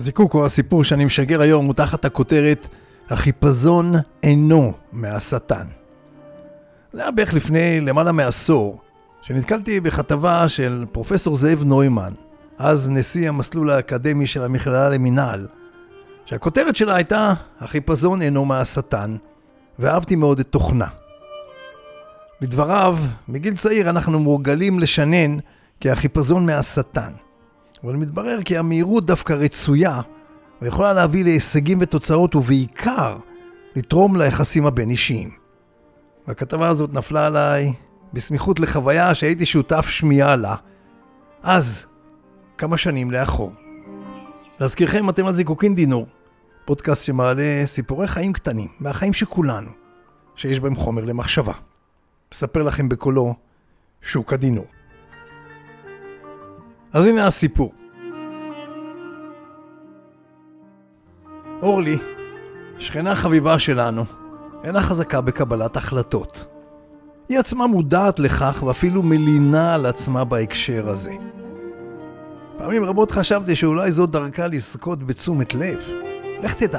הזיקוק או הסיפור שאני משגר היום הוא תחת הכותרת החיפזון אינו מהשטן. זה היה בערך לפני למעלה מעשור, שנתקלתי בכתבה של פרופסור זאב נוימן, אז נשיא המסלול האקדמי של המכללה למינהל, שהכותרת שלה הייתה החיפזון אינו מהשטן, ואהבתי מאוד את תוכנה. לדבריו, מגיל צעיר אנחנו מורגלים לשנן כי החיפזון מהשטן. אבל מתברר כי המהירות דווקא רצויה, ויכולה להביא להישגים ותוצאות, ובעיקר, לתרום ליחסים הבין-אישיים. והכתבה הזאת נפלה עליי בסמיכות לחוויה שהייתי שותף שמיעה לה, אז, כמה שנים לאחור. להזכירכם, אתם על זיקוקין דינור, פודקאסט שמעלה סיפורי חיים קטנים, מהחיים של כולנו, שיש בהם חומר למחשבה. מספר לכם בקולו שוק הדינור. אז הנה הסיפור. אורלי, שכנה חביבה שלנו, אינה חזקה בקבלת החלטות. היא עצמה מודעת לכך ואפילו מלינה על עצמה בהקשר הזה. פעמים רבות חשבתי שאולי זו דרכה לזכות בתשומת לב. לך תדע.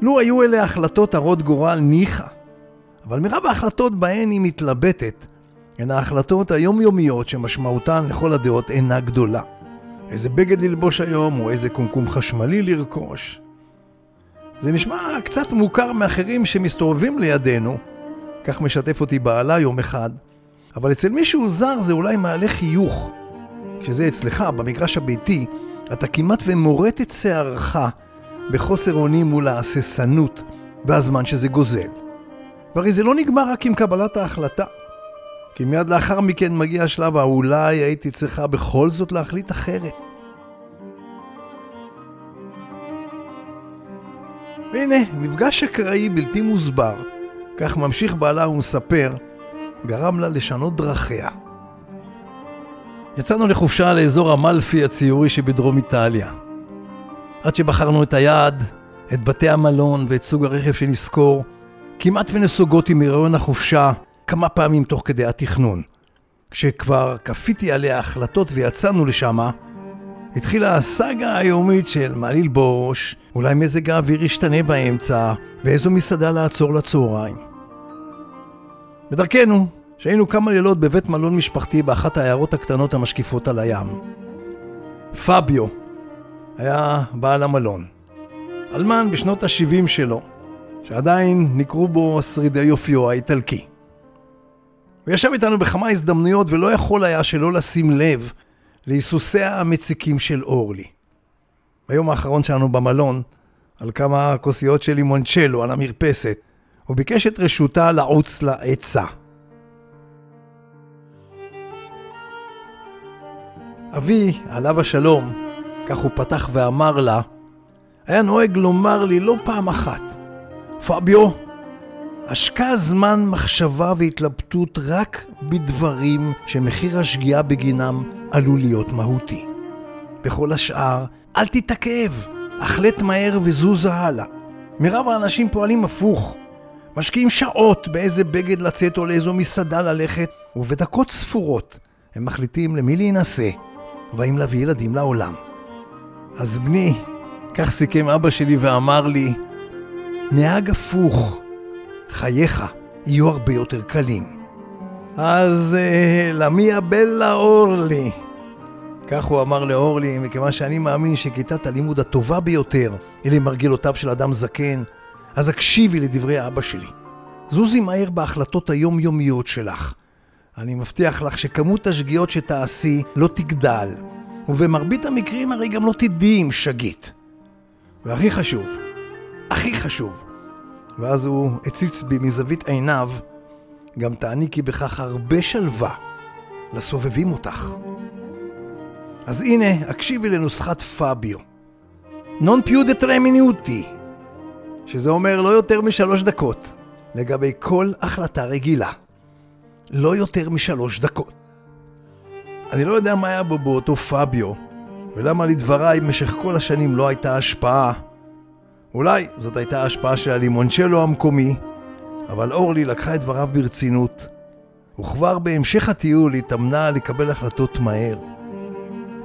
לו היו אלה החלטות הרות גורל ניחא, אבל מרב ההחלטות בהן היא מתלבטת, הן ההחלטות היומיומיות שמשמעותן לכל הדעות אינה גדולה. איזה בגד ללבוש היום, או איזה קומקום חשמלי לרכוש. זה נשמע קצת מוכר מאחרים שמסתובבים לידינו, כך משתף אותי בעלה יום אחד, אבל אצל מישהו זר זה אולי מעלה חיוך. כשזה אצלך, במגרש הביתי, אתה כמעט ומורט את שערך בחוסר אונים מול ההססנות והזמן שזה גוזל. והרי זה לא נגמר רק עם קבלת ההחלטה. כי מיד לאחר מכן מגיע השלב האולי הייתי צריכה בכל זאת להחליט אחרת. והנה, מפגש אקראי בלתי מוסבר, כך ממשיך בעלה ומספר, גרם לה לשנות דרכיה. יצאנו לחופשה לאזור המלפי הציורי שבדרום איטליה. עד שבחרנו את היעד, את בתי המלון ואת סוג הרכב שנזכור, כמעט ונסוגות עם הריון החופשה כמה פעמים תוך כדי התכנון. כשכבר כפיתי עליה החלטות ויצאנו לשמה, התחילה הסאגה היומית של מה ללבוש, אולי מזג האוויר ישתנה באמצע, ואיזו מסעדה לעצור לצהריים. בדרכנו, שהיינו כמה לילות בבית מלון משפחתי באחת העיירות הקטנות המשקיפות על הים. פביו היה בעל המלון. אלמן בשנות ה-70 שלו, שעדיין ניכרו בו שרידי יופיו האיטלקי. הוא ישב איתנו בכמה הזדמנויות ולא יכול היה שלא לשים לב להיסוסיה המציקים של אורלי. ביום האחרון שלנו במלון, על כמה כוסיות של לימונצ'לו על המרפסת, הוא ביקש את רשותה לעוץ לעצה. אבי, עליו השלום, כך הוא פתח ואמר לה, היה נוהג לומר לי לא פעם אחת, פביו, השקע זמן מחשבה והתלבטות רק בדברים שמחיר השגיאה בגינם עלול להיות מהותי. בכל השאר, אל תתעכב, החלט מהר וזוז הלאה. מרב האנשים פועלים הפוך. משקיעים שעות באיזה בגד לצאת או לאיזו מסעדה ללכת, ובדקות ספורות הם מחליטים למי להינשא, והאם להביא ילדים לעולם. אז בני, כך סיכם אבא שלי ואמר לי, נהג הפוך, חייך יהיו הרבה יותר קלים. אז אה, למיה בלה אורלי. כך הוא אמר לאורלי, מכיוון שאני מאמין שכיתת הלימוד הטובה ביותר אלה מרגלותיו של אדם זקן, אז הקשיבי לדברי אבא שלי. זוזי מהר בהחלטות היומיומיות שלך. אני מבטיח לך שכמות השגיאות שתעשי לא תגדל, ובמרבית המקרים הרי גם לא תדעי אם שגית. והכי חשוב, הכי חשוב, ואז הוא הציץ בי מזווית עיניו, גם תעניקי בכך הרבה שלווה לסובבים אותך. אז הנה, הקשיבי לנוסחת פביו. נון פיו דה טרמיניוטי, שזה אומר לא יותר משלוש דקות, לגבי כל החלטה רגילה. לא יותר משלוש דקות. אני לא יודע מה היה בו באותו פביו, ולמה לדבריי במשך כל השנים לא הייתה השפעה אולי זאת הייתה ההשפעה של הלימונצ'לו המקומי, אבל אורלי לקחה את דבריו ברצינות, וכבר בהמשך הטיול התאמנה לקבל החלטות מהר.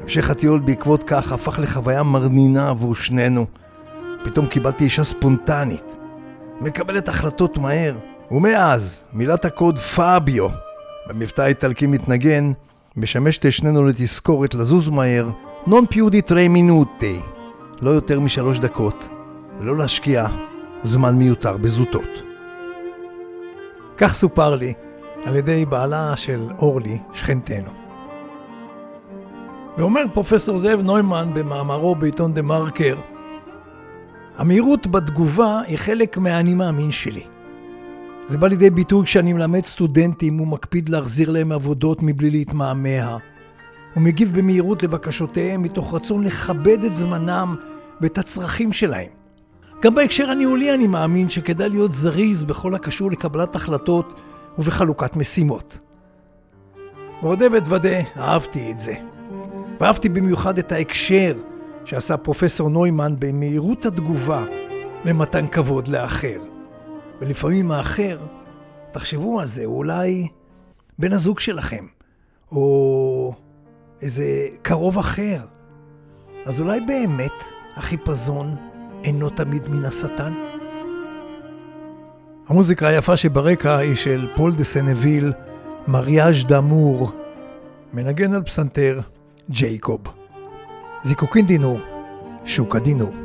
המשך הטיול בעקבות כך הפך לחוויה מרנינה עבור שנינו. פתאום קיבלתי אישה ספונטנית, מקבלת החלטות מהר, ומאז מילת הקוד פאביו במבטא האיטלקי מתנגן משמשת שנינו לתזכורת לזוז מהר, נון פיודי טרי מינוטי, לא יותר משלוש דקות, ולא להשקיע זמן מיותר בזוטות. כך סופר לי על ידי בעלה של אורלי, שכנתנו. ואומר פרופסור זאב נוימן במאמרו בעיתון דה מרקר, המהירות בתגובה היא חלק מהאני מאמין שלי. זה בא לידי ביטוי כשאני מלמד סטודנטים ומקפיד להחזיר להם עבודות מבלי להתמהמה. ומגיב במהירות לבקשותיהם מתוך רצון לכבד את זמנם ואת הצרכים שלהם. גם בהקשר הניהולי אני מאמין שכדאי להיות זריז בכל הקשור לקבלת החלטות ובחלוקת משימות. ועודה ותוודה, אהבתי את זה. ואהבתי במיוחד את ההקשר שעשה פרופסור נוימן במהירות התגובה למתן כבוד לאחר. ולפעמים האחר, תחשבו על זה, הוא אולי בן הזוג שלכם, או איזה קרוב אחר. אז אולי באמת החיפזון אינו תמיד מן השטן? המוזיקה היפה שברקע היא של פול דה סנביל, Mariage d'Amour, מנגן על פסנתר, ג'ייקוב. זיקוקין דינו, שוקה דינו.